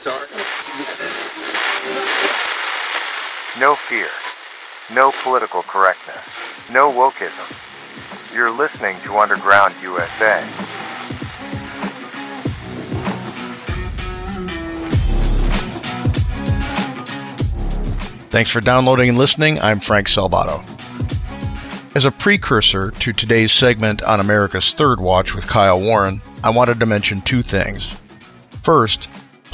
Sorry. No fear. No political correctness. No wokeism. You're listening to Underground USA. Thanks for downloading and listening. I'm Frank Salvato. As a precursor to today's segment on America's Third Watch with Kyle Warren, I wanted to mention two things. First,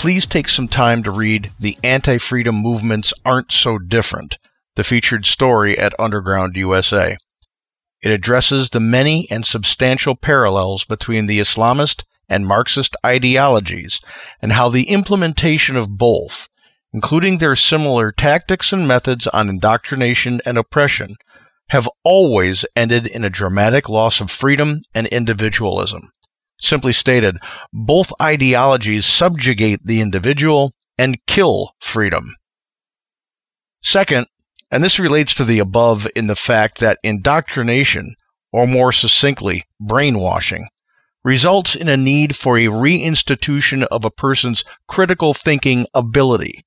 please take some time to read The Anti Freedom Movements Aren't So Different, the featured story at Underground USA. It addresses the many and substantial parallels between the Islamist and Marxist ideologies and how the implementation of both, including their similar tactics and methods on indoctrination and oppression, have always ended in a dramatic loss of freedom and individualism. Simply stated, both ideologies subjugate the individual and kill freedom. Second, and this relates to the above in the fact that indoctrination, or more succinctly, brainwashing, results in a need for a reinstitution of a person's critical thinking ability.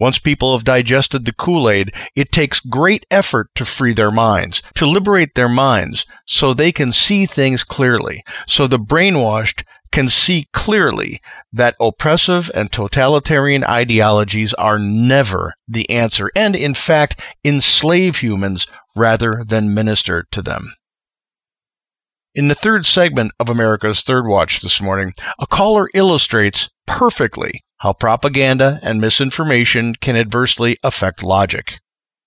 Once people have digested the Kool Aid, it takes great effort to free their minds, to liberate their minds so they can see things clearly, so the brainwashed can see clearly that oppressive and totalitarian ideologies are never the answer and, in fact, enslave humans rather than minister to them. In the third segment of America's Third Watch this morning, a caller illustrates perfectly how propaganda and misinformation can adversely affect logic.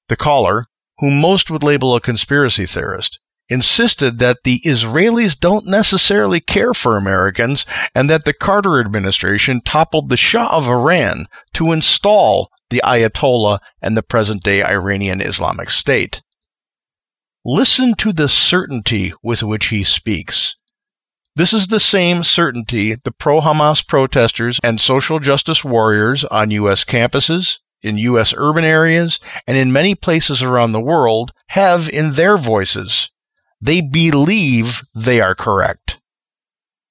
The caller, whom most would label a conspiracy theorist, insisted that the Israelis don't necessarily care for Americans and that the Carter administration toppled the Shah of Iran to install the Ayatollah and the present day Iranian Islamic State. Listen to the certainty with which he speaks. This is the same certainty the pro Hamas protesters and social justice warriors on U.S. campuses, in U.S. urban areas, and in many places around the world have in their voices. They believe they are correct.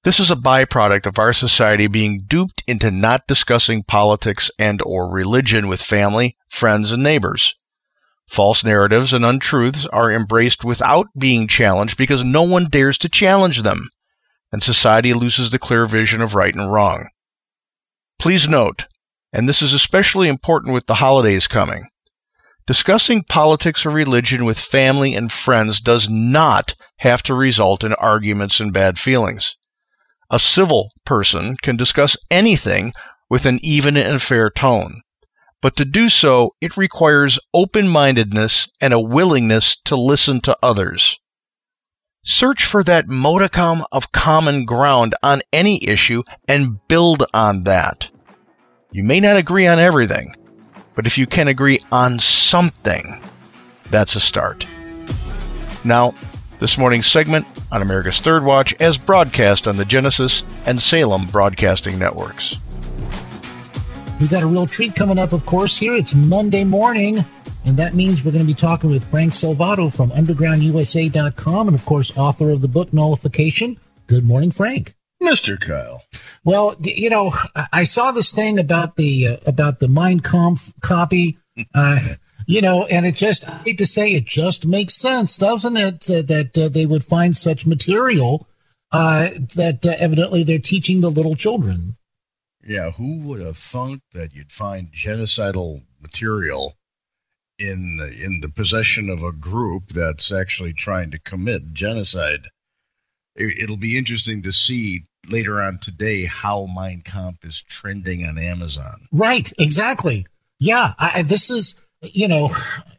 This is a byproduct of our society being duped into not discussing politics and or religion with family, friends, and neighbors. False narratives and untruths are embraced without being challenged because no one dares to challenge them and society loses the clear vision of right and wrong. Please note, and this is especially important with the holidays coming, discussing politics or religion with family and friends does not have to result in arguments and bad feelings. A civil person can discuss anything with an even and fair tone. But to do so, it requires open mindedness and a willingness to listen to others. Search for that modicum of common ground on any issue and build on that. You may not agree on everything, but if you can agree on something, that's a start. Now, this morning's segment on America's Third Watch as broadcast on the Genesis and Salem broadcasting networks. We've got a real treat coming up, of course, here. It's Monday morning. And that means we're going to be talking with Frank Salvato from undergroundusa.com and, of course, author of the book Nullification. Good morning, Frank. Mr. Kyle. Well, you know, I saw this thing about the uh, about the Mein Kampf copy, uh, you know, and it just I hate to say it just makes sense, doesn't it? Uh, that uh, they would find such material uh, that uh, evidently they're teaching the little children. Yeah, who would have thunk that you'd find genocidal material in in the possession of a group that's actually trying to commit genocide. It, will be interesting to see later on today how Mein Kampf is trending on Amazon. Right, exactly. Yeah, I, this is you know,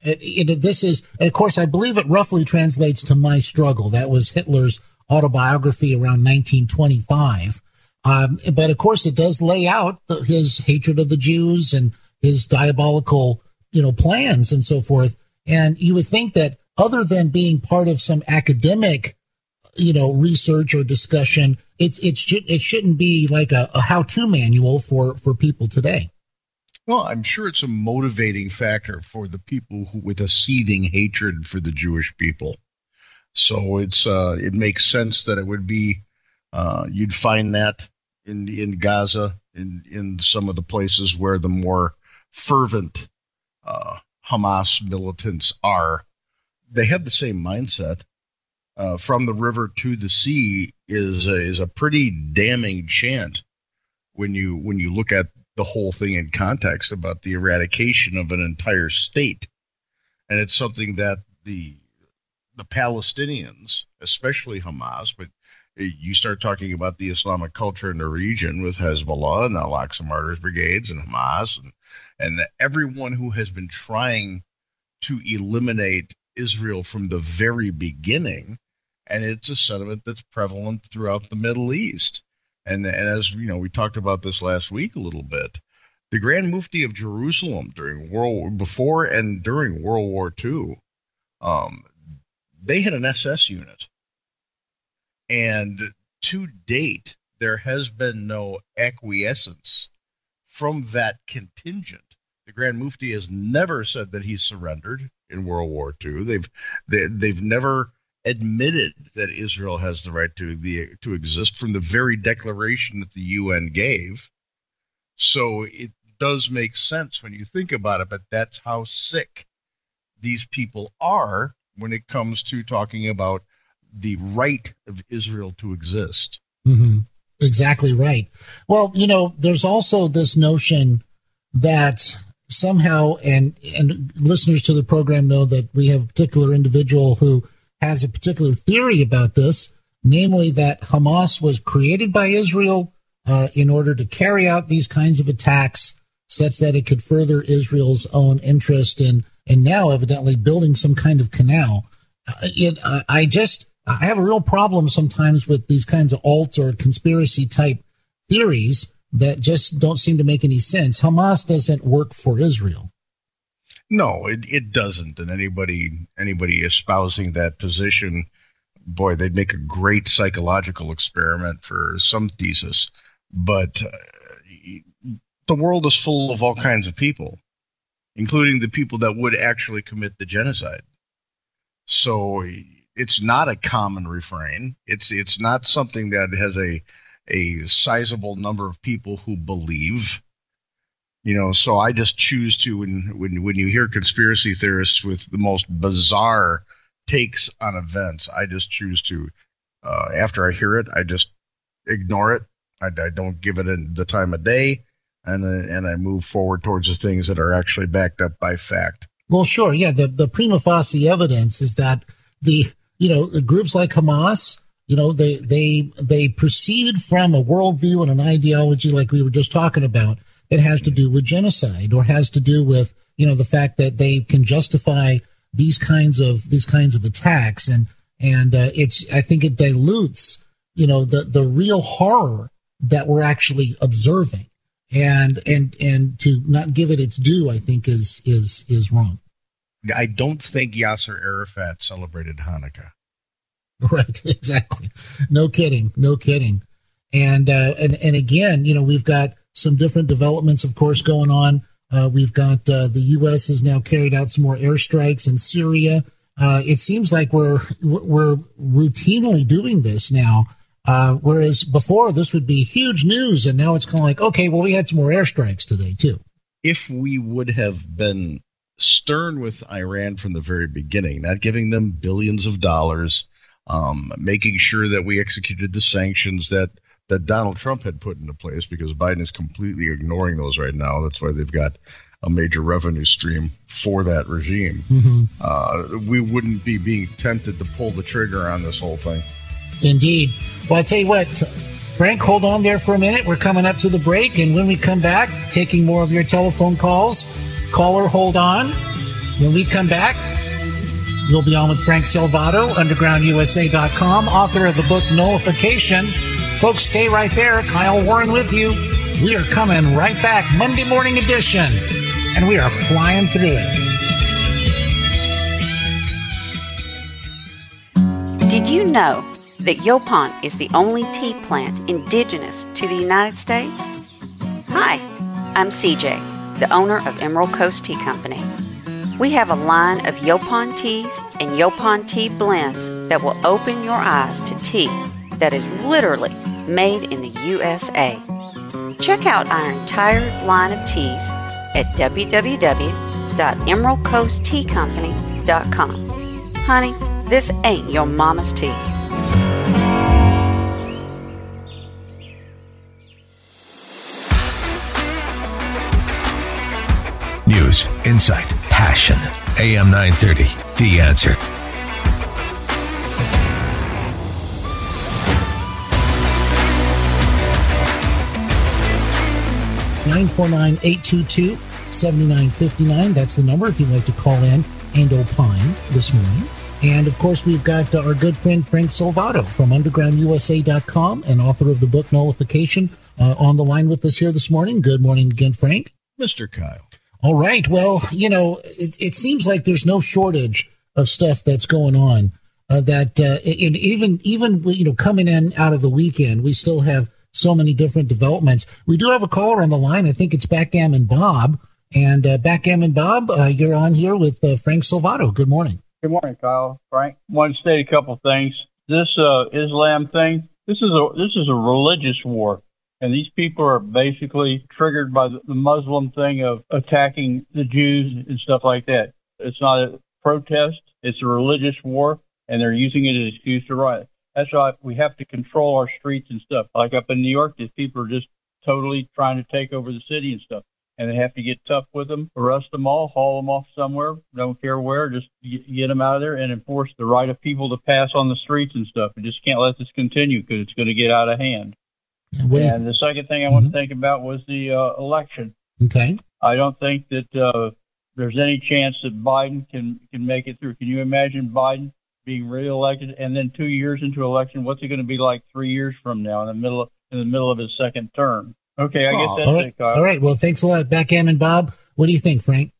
it, it, this is, of course, I believe it roughly translates to My Struggle. That was Hitler's autobiography around 1925. Um, but of course, it does lay out the, his hatred of the Jews and his diabolical you know, plans and so forth. And you would think that other than being part of some academic, you know, research or discussion, it's, it's, it shouldn't be like a, a how-to manual for, for people today. Well, I'm sure it's a motivating factor for the people who, with a seething hatred for the Jewish people. So it's uh, it makes sense that it would be uh, you'd find that in in Gaza, in in some of the places where the more fervent uh, Hamas militants are, they have the same mindset. Uh, from the river to the sea is a, is a pretty damning chant when you when you look at the whole thing in context about the eradication of an entire state, and it's something that the the Palestinians, especially Hamas, but you start talking about the Islamic culture in the region with Hezbollah and Al Aqsa Martyrs Brigades and Hamas and and that everyone who has been trying to eliminate Israel from the very beginning, and it's a sentiment that's prevalent throughout the Middle East. And and as you know, we talked about this last week a little bit. The Grand Mufti of Jerusalem during World before and during World War II, um, they had an SS unit and to date, there has been no acquiescence from that contingent. The Grand Mufti has never said that he surrendered in World War II. They've they, have they have never admitted that Israel has the right to the to exist from the very declaration that the UN gave. So it does make sense when you think about it, but that's how sick these people are when it comes to talking about the right of Israel to exist. Mm-hmm. Exactly right. Well, you know, there's also this notion that somehow, and and listeners to the program know that we have a particular individual who has a particular theory about this, namely that Hamas was created by Israel uh, in order to carry out these kinds of attacks, such that it could further Israel's own interest in, and now evidently building some kind of canal. Uh, it, uh, I just I have a real problem sometimes with these kinds of alt or conspiracy type theories that just don't seem to make any sense. Hamas doesn't work for Israel. No, it, it doesn't. And anybody anybody espousing that position, boy, they'd make a great psychological experiment for some thesis. But uh, the world is full of all kinds of people, including the people that would actually commit the genocide. So it's not a common refrain. It's it's not something that has a a sizable number of people who believe. You know, so I just choose to when when when you hear conspiracy theorists with the most bizarre takes on events, I just choose to uh, after I hear it, I just ignore it. I, I don't give it the time of day, and and I move forward towards the things that are actually backed up by fact. Well, sure, yeah. The the prima facie evidence is that the you know, groups like Hamas, you know, they they they proceed from a worldview and an ideology like we were just talking about that has to do with genocide or has to do with you know the fact that they can justify these kinds of these kinds of attacks and and uh, it's I think it dilutes you know the the real horror that we're actually observing and and and to not give it its due I think is is is wrong. I don't think Yasser Arafat celebrated Hanukkah. Right, exactly. No kidding, no kidding. And uh, and and again, you know, we've got some different developments, of course, going on. Uh, we've got uh, the U.S. has now carried out some more airstrikes in Syria. Uh, it seems like we're we're routinely doing this now, uh, whereas before this would be huge news, and now it's kind of like, okay, well, we had some more airstrikes today too. If we would have been stern with Iran from the very beginning, not giving them billions of dollars, um, making sure that we executed the sanctions that that Donald Trump had put into place because Biden is completely ignoring those right now. That's why they've got a major revenue stream for that regime. Mm-hmm. Uh, we wouldn't be being tempted to pull the trigger on this whole thing. Indeed. Well, I tell you what, Frank, hold on there for a minute. We're coming up to the break, and when we come back, taking more of your telephone calls. Caller, hold on. When we come back, you'll be on with Frank Salvato, undergroundusa.com, author of the book Nullification. Folks, stay right there. Kyle Warren with you. We are coming right back, Monday morning edition, and we are flying through it. Did you know that Yaupon is the only tea plant indigenous to the United States? Hi, I'm CJ the owner of Emerald Coast Tea Company. We have a line of Yaupon teas and Yaupon tea blends that will open your eyes to tea that is literally made in the USA. Check out our entire line of teas at www.emeraldcoastteacompany.com. Honey, this ain't your mama's tea. News, insight, passion. AM 930, The Answer. Nine four nine eight two two seventy nine fifty nine. That's the number if you'd like to call in and opine this morning. And of course, we've got our good friend Frank Salvato from UndergroundUSA.com and author of the book Nullification uh, on the line with us here this morning. Good morning again, Frank. Mr. Kyle. All right. Well, you know, it, it seems like there's no shortage of stuff that's going on. Uh, that uh, and even even you know coming in out of the weekend, we still have so many different developments. We do have a caller on the line. I think it's Backgammon Bob. And uh, Backgammon Bob, uh, you're on here with uh, Frank Salvato. Good morning. Good morning, Kyle. Frank, want to state a couple things. This uh, Islam thing, this is a this is a religious war, and these people are basically triggered by the Muslim thing of attacking the Jews and stuff like that. It's not a protest; it's a religious war, and they're using it as an excuse to riot. That's why we have to control our streets and stuff. Like up in New York, these people are just totally trying to take over the city and stuff and they have to get tough with them, arrest them all, haul them off somewhere, don't care where, just get them out of there and enforce the right of people to pass on the streets and stuff. We just can't let this continue because it's going to get out of hand. And the second thing I mm-hmm. want to think about was the uh, election. Okay. I don't think that uh, there's any chance that Biden can can make it through. Can you imagine Biden being reelected and then two years into election? What's it going to be like three years from now in the middle of, in the middle of his second term? Okay, I guess that's all right. it, Kyle. All right. Well, thanks a lot, Backgammon Bob. What do you think, Frank?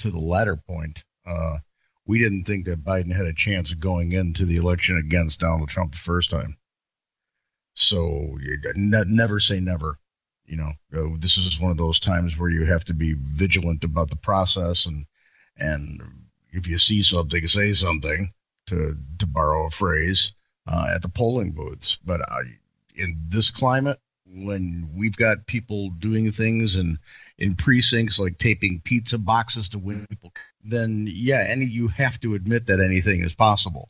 To the latter point, uh, we didn't think that Biden had a chance of going into the election against Donald Trump the first time. So ne- never say never. You know, uh, this is one of those times where you have to be vigilant about the process, and and if you see something, say something. To to borrow a phrase uh, at the polling booths, but I, in this climate, when we've got people doing things and in precincts like taping pizza boxes to win people, then yeah, any you have to admit that anything is possible.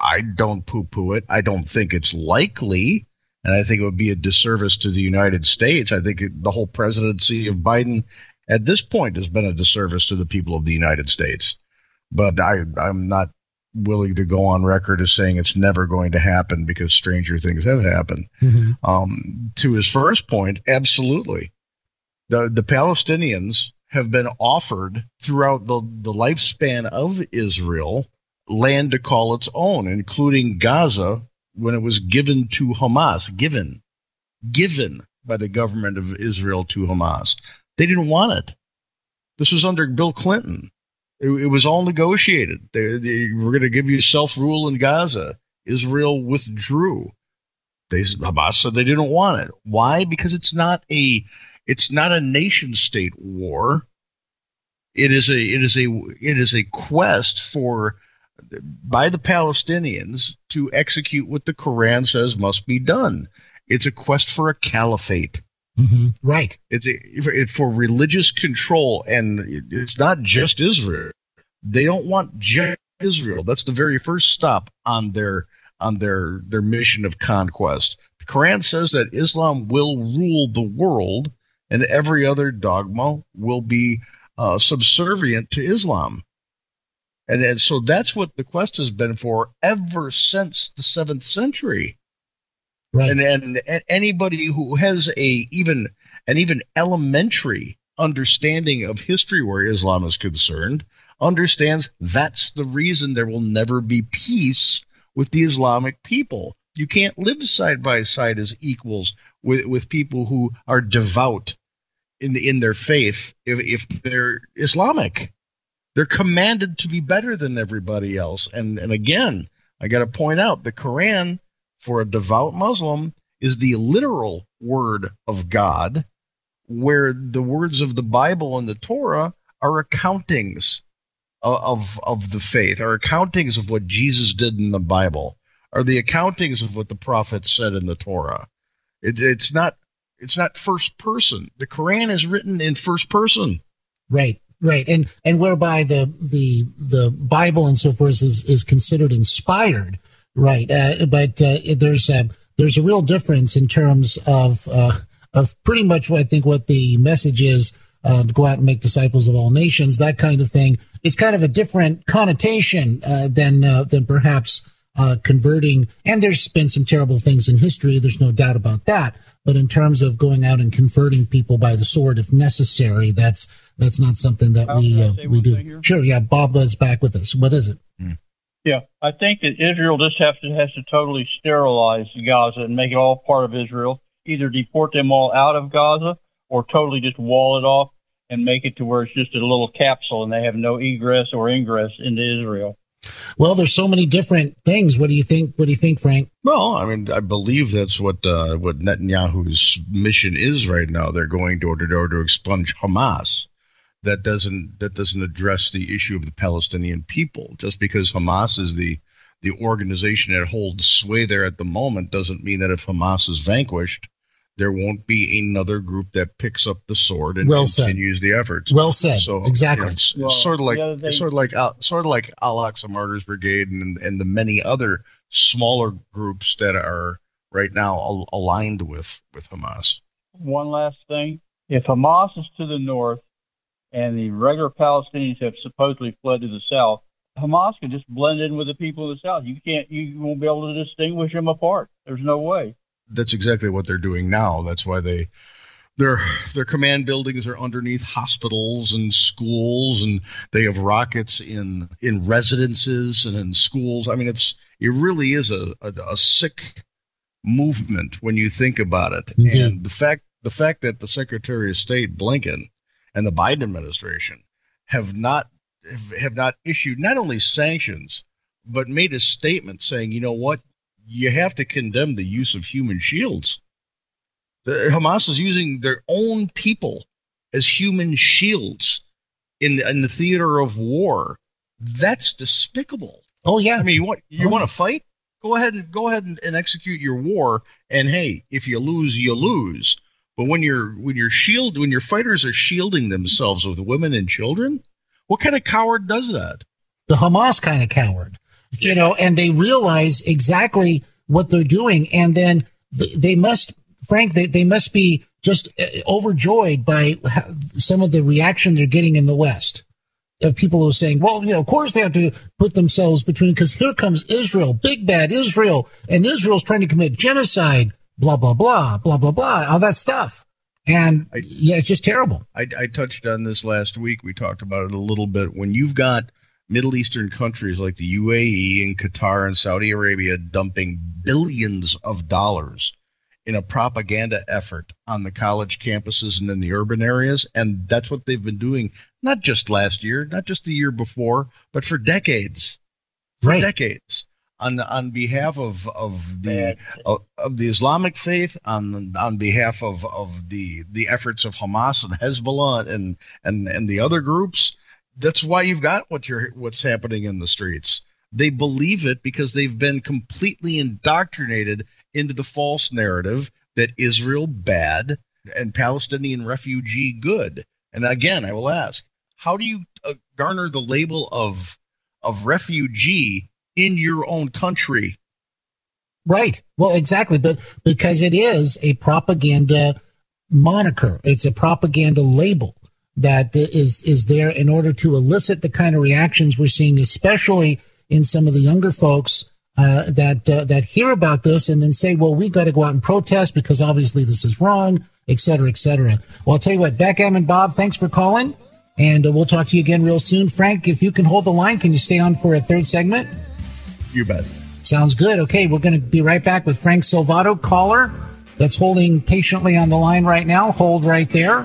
I don't poo-poo it. I don't think it's likely, and I think it would be a disservice to the United States. I think the whole presidency of Biden at this point has been a disservice to the people of the United States. But I, I'm not willing to go on record as saying it's never going to happen because stranger things have happened. Mm-hmm. Um, to his first point, absolutely. The, the Palestinians have been offered throughout the, the lifespan of Israel land to call its own, including Gaza when it was given to Hamas, given, given by the government of Israel to Hamas. They didn't want it. This was under Bill Clinton. It, it was all negotiated. They, they were going to give you self rule in Gaza. Israel withdrew. They Hamas said they didn't want it. Why? Because it's not a it's not a nation state war. It is a it is a it is a quest for by the Palestinians to execute what the Quran says must be done. It's a quest for a caliphate. Mm-hmm. Right. It's a, it's for religious control, and it's not just Israel. They don't want just Israel. That's the very first stop on their on their their mission of conquest. The Quran says that Islam will rule the world, and every other dogma will be uh, subservient to Islam. And, and so that's what the quest has been for ever since the seventh century. Right. And, and, and anybody who has a even an even elementary understanding of history where Islam is concerned understands that's the reason there will never be peace with the Islamic people. You can't live side by side as equals with, with people who are devout in the, in their faith if, if they're Islamic. They're commanded to be better than everybody else. And and again, I got to point out the Quran for a devout Muslim is the literal word of God, where the words of the Bible and the Torah are accountings of, of the faith, are accountings of what Jesus did in the Bible, are the accountings of what the prophets said in the Torah. It, it's not it's not first person. The Quran is written in first person. Right, right, and and whereby the the the Bible and so forth is is considered inspired, right? Uh, but uh, there's a there's a real difference in terms of uh, of pretty much what I think what the message is uh, to go out and make disciples of all nations, that kind of thing. It's kind of a different connotation uh, than uh, than perhaps uh, converting. And there's been some terrible things in history. There's no doubt about that. But in terms of going out and converting people by the sword, if necessary, that's that's not something that we uh, we do. Sure, yeah. Bob is back with us. What is it? Mm. Yeah, I think that Israel just has to has to totally sterilize Gaza and make it all part of Israel. Either deport them all out of Gaza or totally just wall it off and make it to where it's just a little capsule and they have no egress or ingress into Israel. Well, there's so many different things. What do you think? What do you think, Frank? Well, I mean, I believe that's what uh, what Netanyahu's mission is right now. They're going door to door to expunge Hamas. That doesn't that doesn't address the issue of the Palestinian people. Just because Hamas is the the organization that holds sway there at the moment doesn't mean that if Hamas is vanquished, there won't be another group that picks up the sword and well continues said. the efforts. Well said. So exactly. You know, well, sort of like thing- sort of like sort of like Al Aqsa Martyrs Brigade and and the many other smaller groups that are right now al- aligned with with Hamas. One last thing: if Hamas is to the north and the regular Palestinians have supposedly fled to the south, Hamas can just blend in with the people of the south. You can't, you won't be able to distinguish them apart. There's no way that's exactly what they're doing now. That's why they their their command buildings are underneath hospitals and schools, and they have rockets in in residences and in schools. I mean, it's it really is a a, a sick movement when you think about it. Mm-hmm. And the fact the fact that the Secretary of State Blinken and the Biden administration have not have, not issued not only sanctions but made a statement saying, you know what, you have to condemn the use of human shields. The, Hamas is using their own people as human shields in in the theater of war. That's despicable. Oh yeah. I mean, you want you oh. want to fight? Go ahead and go ahead and, and execute your war. And hey, if you lose, you lose. But when you're when your shield when your fighters are shielding themselves with women and children, what kind of coward does that? The Hamas kind of coward you know, and they realize exactly what they're doing. And then they must, Frank, they, they must be just uh, overjoyed by some of the reaction they're getting in the West of people who are saying, well, you know, of course they have to put themselves between because here comes Israel, big bad Israel, and Israel's trying to commit genocide, blah, blah, blah, blah, blah, blah, all that stuff. And I, yeah, it's just terrible. I, I touched on this last week. We talked about it a little bit. When you've got Middle Eastern countries like the UAE and Qatar and Saudi Arabia dumping billions of dollars in a propaganda effort on the college campuses and in the urban areas. And that's what they've been doing, not just last year, not just the year before, but for decades. For right. decades. On, on behalf of, of the of, of the Islamic faith, on on behalf of, of the the efforts of Hamas and Hezbollah and and, and the other groups, that's why you've got what you're what's happening in the streets. They believe it because they've been completely indoctrinated into the false narrative that Israel bad and Palestinian refugee good. And again, I will ask, how do you uh, garner the label of of refugee in your own country? Right. Well, exactly, but because it is a propaganda moniker, it's a propaganda label that is is there in order to elicit the kind of reactions we're seeing, especially in some of the younger folks uh, that uh, that hear about this and then say, "Well, we got to go out and protest because obviously this is wrong," et cetera, et cetera. Well, I'll tell you what, Backgammon Bob, thanks for calling, and uh, we'll talk to you again real soon. Frank, if you can hold the line, can you stay on for a third segment? You bet. Sounds good. Okay, we're going to be right back with Frank Salvato, caller that's holding patiently on the line right now. Hold right there.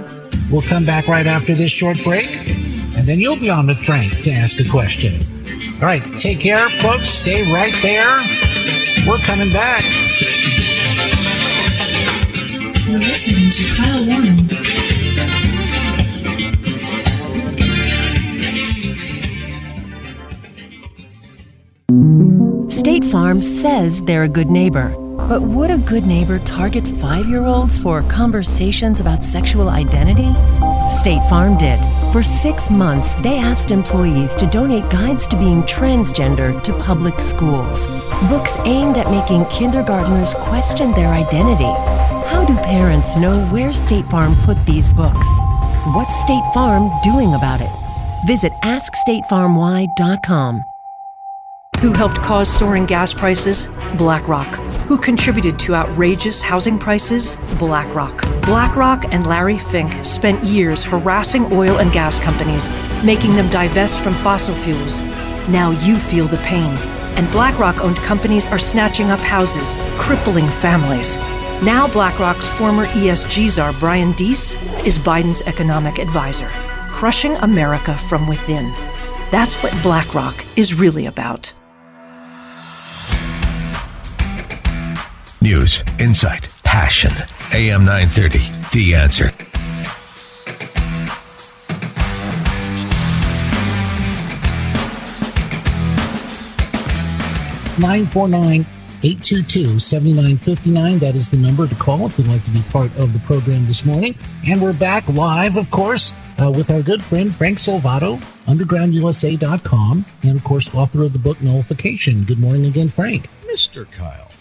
We'll come back right after this short break, and then you'll be on with Frank to ask a question. All right, take care, folks. Stay right there. We're coming back. You're listening to Kyle Warren. State Farm says they're a good neighbor But would a good neighbor target five year olds for conversations about sexual identity? State Farm did. For six months, they asked employees to donate guides to being transgender to public schools. Books aimed at making kindergartners question their identity. How do parents know where State Farm put these books? What's State Farm doing about it? Visit AskStateFarmWhy.com. Who helped cause soaring gas prices? BlackRock. Who contributed to outrageous housing prices? BlackRock. BlackRock and Larry Fink spent years harassing oil and gas companies, making them divest from fossil fuels. Now you feel the pain. And BlackRock owned companies are snatching up houses, crippling families. Now, BlackRock's former ESG czar, Brian Deese, is Biden's economic advisor, crushing America from within. That's what BlackRock is really about. News, insight, passion. AM 930, The Answer. Nine four nine 822 7959. That is the number to call if you'd like to be part of the program this morning. And we're back live, of course, uh, with our good friend Frank Salvato, undergroundusa.com, and of course, author of the book Nullification. Good morning again, Frank. Mr. Kyle.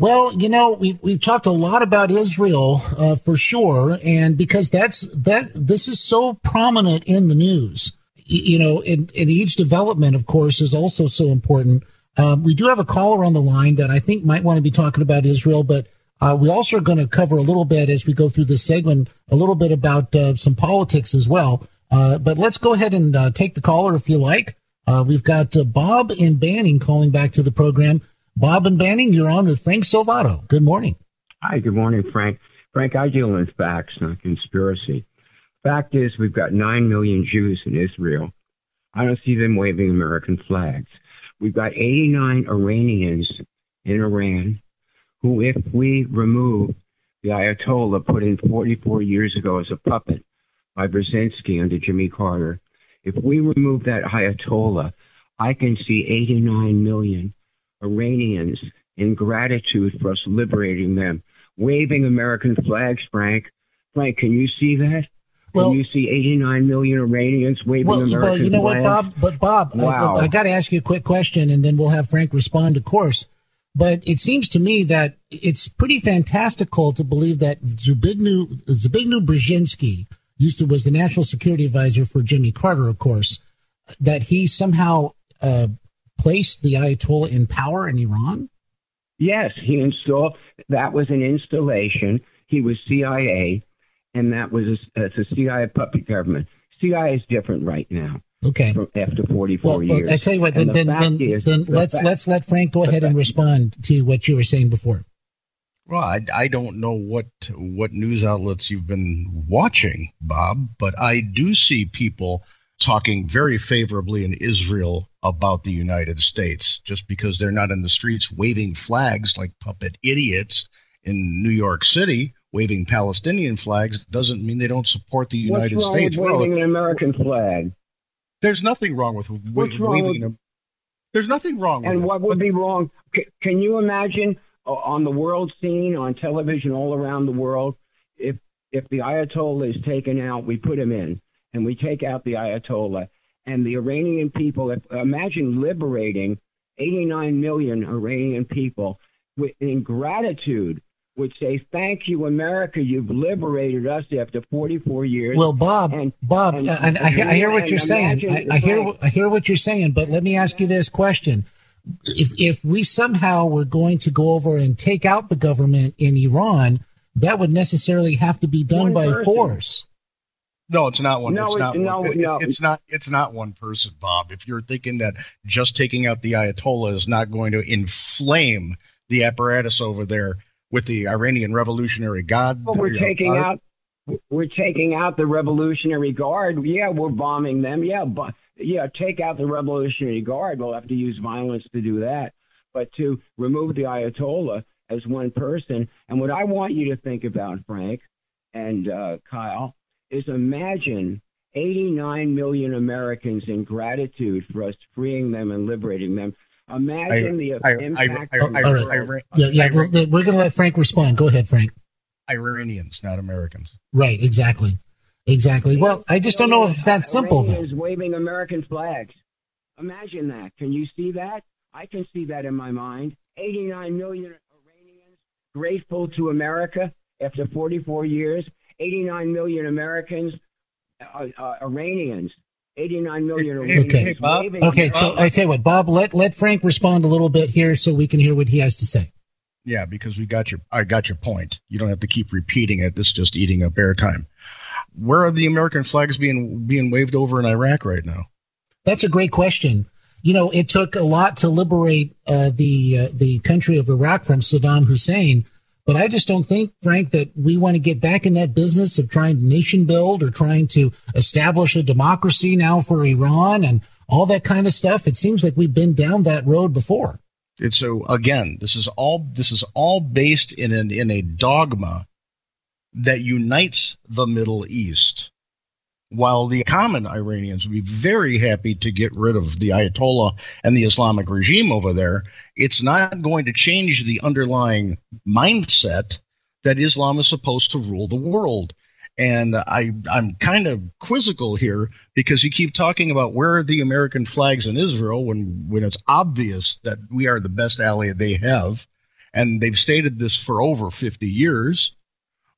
Well, you know, we've, we've talked a lot about Israel, uh, for sure. And because that's, that, this is so prominent in the news, you know, and, and each development, of course, is also so important. Um, we do have a caller on the line that I think might want to be talking about Israel, but uh, we also are going to cover a little bit as we go through this segment, a little bit about uh, some politics as well. Uh, but let's go ahead and uh, take the caller if you like. Uh, we've got Bob and Banning calling back to the program. Bob and Banning, you're on with Frank Salvato. Good morning. Hi, good morning, Frank. Frank, I deal in facts, not conspiracy. Fact is, we've got 9 million Jews in Israel. I don't see them waving American flags. We've got 89 Iranians in Iran who, if we remove the Ayatollah put in 44 years ago as a puppet by Brzezinski under Jimmy Carter, if we remove that Ayatollah, I can see 89 million Iranians in gratitude for us liberating them, waving American flags, Frank. Frank, can you see that? Well, you see 89 million Iranians waving well, American Well, you know flags? what, Bob? But Bob, wow. I, I got to ask you a quick question, and then we'll have Frank respond, of course. But it seems to me that it's pretty fantastical to believe that Zbigniew, Zbigniew Brzezinski used to was the national security advisor for Jimmy Carter, of course, that he somehow uh, placed the Ayatollah in power in Iran. Yes, he installed. That was an installation. He was CIA and that was a, it's a CIA puppet government. CIA is different right now. Okay. after 44 well, years. Well, I tell you what, then, the then, then, is, then the let's fact, let's let Frank go ahead and respond to what you were saying before. Well, I, I don't know what what news outlets you've been watching, Bob, but I do see people talking very favorably in Israel about the United States just because they're not in the streets waving flags like puppet idiots in New York City waving Palestinian flags doesn't mean they don't support the United What's wrong States. With waving an American flag. There's nothing wrong with wa- What's wrong waving. with- a, there's nothing wrong And with what it. would be wrong? C- can you imagine uh, on the world scene, on television all around the world, if if the Ayatollah is taken out, we put him in, and we take out the Ayatollah, and the Iranian people. If, imagine liberating 89 million Iranian people with, in gratitude. Would say, "Thank you, America. You've liberated us after 44 years." Well, Bob, And- Bob, and- and, I, hear- I hear what you're saying. I, I hear I hear what you're saying, but let me ask you this question: If if we somehow were going to go over and take out the government in Iran, that would necessarily have to be done One by person. force. No, it's not one. No, it's it- not no, one. It- no. It's, it's not. It's not one person, Bob. If you're thinking that just taking out the Ayatollah is not going to inflame the apparatus over there with the Iranian Revolutionary Guard, Well, we're know, taking Guard- out we're taking out the Revolutionary Guard. Yeah, we're bombing them. Yeah, but yeah, take out the Revolutionary Guard. We'll have to use violence to do that. But to remove the Ayatollah as one person, and what I want you to think about, Frank and uh, Kyle, is imagine 89 million Americans in gratitude for us freeing them and liberating them. Imagine the I- impact. I- on I- the All I- world. Yeah, yeah. Well, th- we're going to let Frank respond. Go ahead, Frank. Iranians, not Americans. Right. Exactly. Exactly. Well, I just don't know if it's that simple, though. Iranians waving American flags. Imagine that. Can you see that? I can see that in my mind. 89 million Iranians grateful to America after 44 years. 89 million Americans, uh, uh, Iranians. 89 million Iranians hey, Bob. Okay. So I tell you what, Bob, let let Frank respond a little bit here so we can hear what he has to say. Yeah, because we got your I got your point. You don't have to keep repeating it. This is just eating up airtime. Where are the American flags being being waved over in Iraq right now? That's a great question. You know, it took a lot to liberate uh, the uh, the country of Iraq from Saddam Hussein, but I just don't think, Frank, that we want to get back in that business of trying to nation build or trying to establish a democracy now for Iran and all that kind of stuff. It seems like we've been down that road before. It's so again, this is all this is all based in an in a dogma that unites the Middle East. While the common Iranians would be very happy to get rid of the Ayatollah and the Islamic regime over there, it's not going to change the underlying mindset that Islam is supposed to rule the world. And I, I'm kind of quizzical here because you keep talking about where are the American flags in Israel when, when it's obvious that we are the best ally they have. And they've stated this for over 50 years.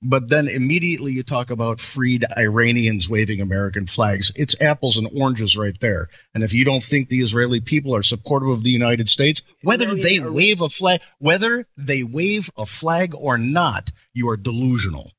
But then immediately you talk about freed Iranians waving American flags. It's apples and oranges right there. And if you don't think the Israeli people are supportive of the United States, whether they wave a flag, whether they wave a flag or not, you are delusional.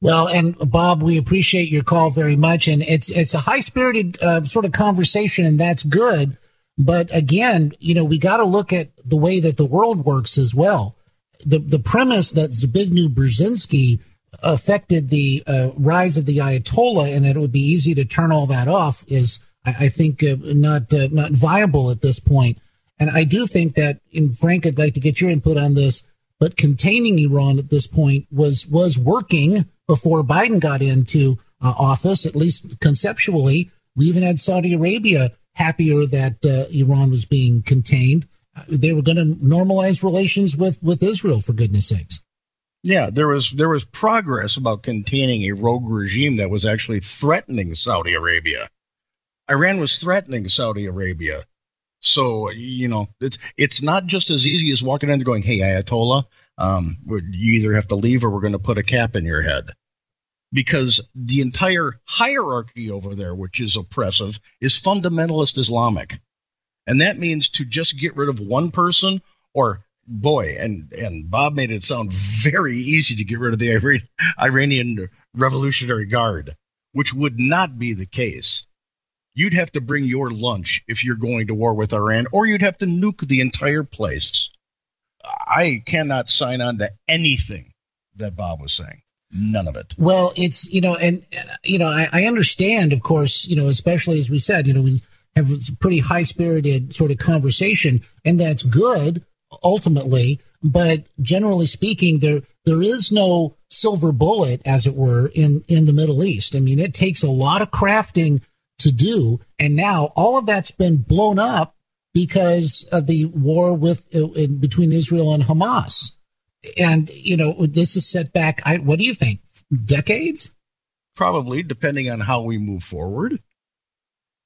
Well, and Bob, we appreciate your call very much, and it's it's a high spirited uh, sort of conversation, and that's good. But again, you know, we got to look at the way that the world works as well. The the premise that Zbigniew Brzezinski affected the uh, rise of the Ayatollah, and that it would be easy to turn all that off, is I, I think uh, not uh, not viable at this point. And I do think that, in Frank, I'd like to get your input on this. But containing Iran at this point was was working before Biden got into uh, office, at least conceptually. We even had Saudi Arabia happier that uh, Iran was being contained. They were going to normalize relations with with Israel, for goodness sakes. Yeah, there was there was progress about containing a rogue regime that was actually threatening Saudi Arabia. Iran was threatening Saudi Arabia. So you know, it's it's not just as easy as walking in and going, "Hey, Ayatollah, um, you either have to leave or we're going to put a cap in your head," because the entire hierarchy over there, which is oppressive, is fundamentalist Islamic, and that means to just get rid of one person or boy, and and Bob made it sound very easy to get rid of the Iranian Revolutionary Guard, which would not be the case. You'd have to bring your lunch if you're going to war with Iran, or you'd have to nuke the entire place. I cannot sign on to anything that Bob was saying. None of it. Well, it's you know, and you know, I, I understand, of course, you know, especially as we said, you know, we have a pretty high spirited sort of conversation, and that's good ultimately. But generally speaking, there there is no silver bullet, as it were, in in the Middle East. I mean, it takes a lot of crafting to do, and now all of that's been blown up because of the war with in, between Israel and Hamas. And you know, this is set back. I, what do you think? Decades? Probably, depending on how we move forward.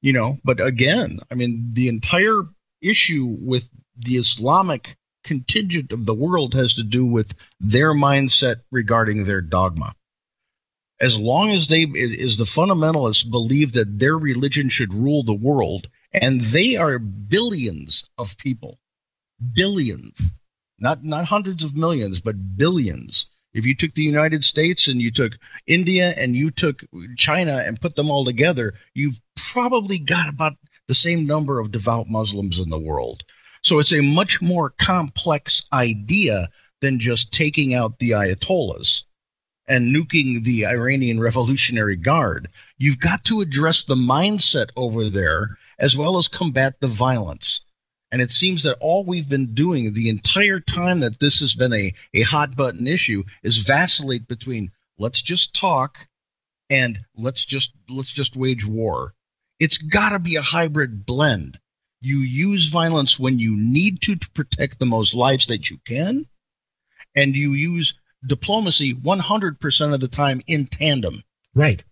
You know, but again, I mean, the entire issue with the Islamic contingent of the world has to do with their mindset regarding their dogma. As long as they, is the fundamentalists believe that their religion should rule the world, and they are billions of people, billions, not not hundreds of millions, but billions. If you took the United States and you took India and you took China and put them all together, you've probably got about the same number of devout Muslims in the world. So it's a much more complex idea than just taking out the Ayatollahs and nuking the Iranian Revolutionary Guard. You've got to address the mindset over there as well as combat the violence. And it seems that all we've been doing the entire time that this has been a, a hot button issue is vacillate between let's just talk and let's just let's just wage war. It's got to be a hybrid blend. You use violence when you need to to protect the most lives that you can, and you use diplomacy 100% of the time in tandem. Right.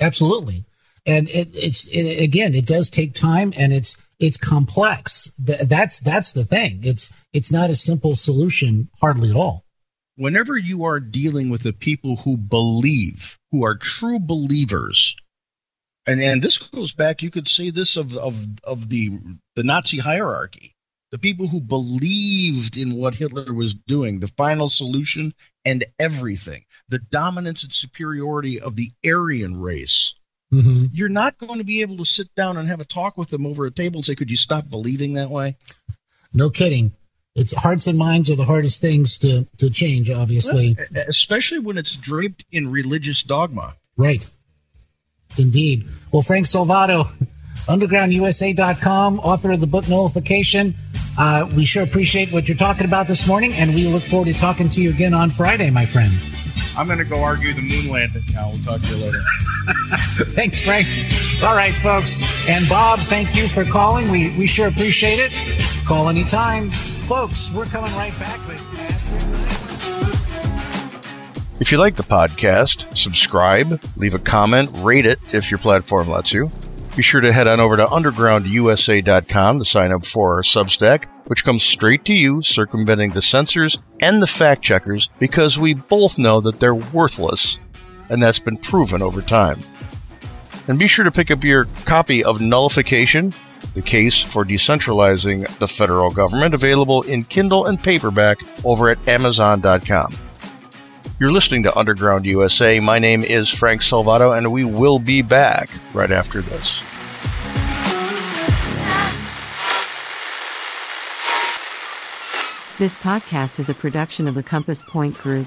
Absolutely. And it, it's it, again, it does take time, and it's it's complex. Th- that's that's the thing. It's it's not a simple solution, hardly at all. Whenever you are dealing with the people who believe, who are true believers, and and this goes back, you could say this of of of the the Nazi hierarchy, the people who believed in what Hitler was doing, the final solution, and everything, the dominance and superiority of the Aryan race Mm-hmm. you're not going to be able to sit down and have a talk with them over a table and say, "Could you stop believing that way?" No kidding. It's hearts and minds are the hardest things to to change. Obviously, Well, especially when it's draped in religious dogma. right? Indeed. Well, Frank Salvato, UndergroundUSA.com, author of the book Nullification. Uh, we sure appreciate what you're talking about this morning, and we look forward to talking to you again on Friday, my friend. I'm going to go argue the moon landing now. We'll talk to you later. Thanks, Frank. All right, folks. And Bob, thank you for calling. We, we sure appreciate it. Call anytime. Folks, we're coming right back If you like the podcast, subscribe, leave a comment, rate it if your platform lets you. Be sure to head on over to undergroundusa.com to sign up for our Substack, which comes straight to you, circumventing the censors and the fact checkers because we both know that they're worthless, and that's been proven over time. And be sure to pick up your copy of Nullification, the case for decentralizing the federal government, available in Kindle and paperback over at Amazon.com. You're listening to Underground USA. My name is Frank Salvato, and we will be back right after this. This podcast is a production of the Compass Point Group.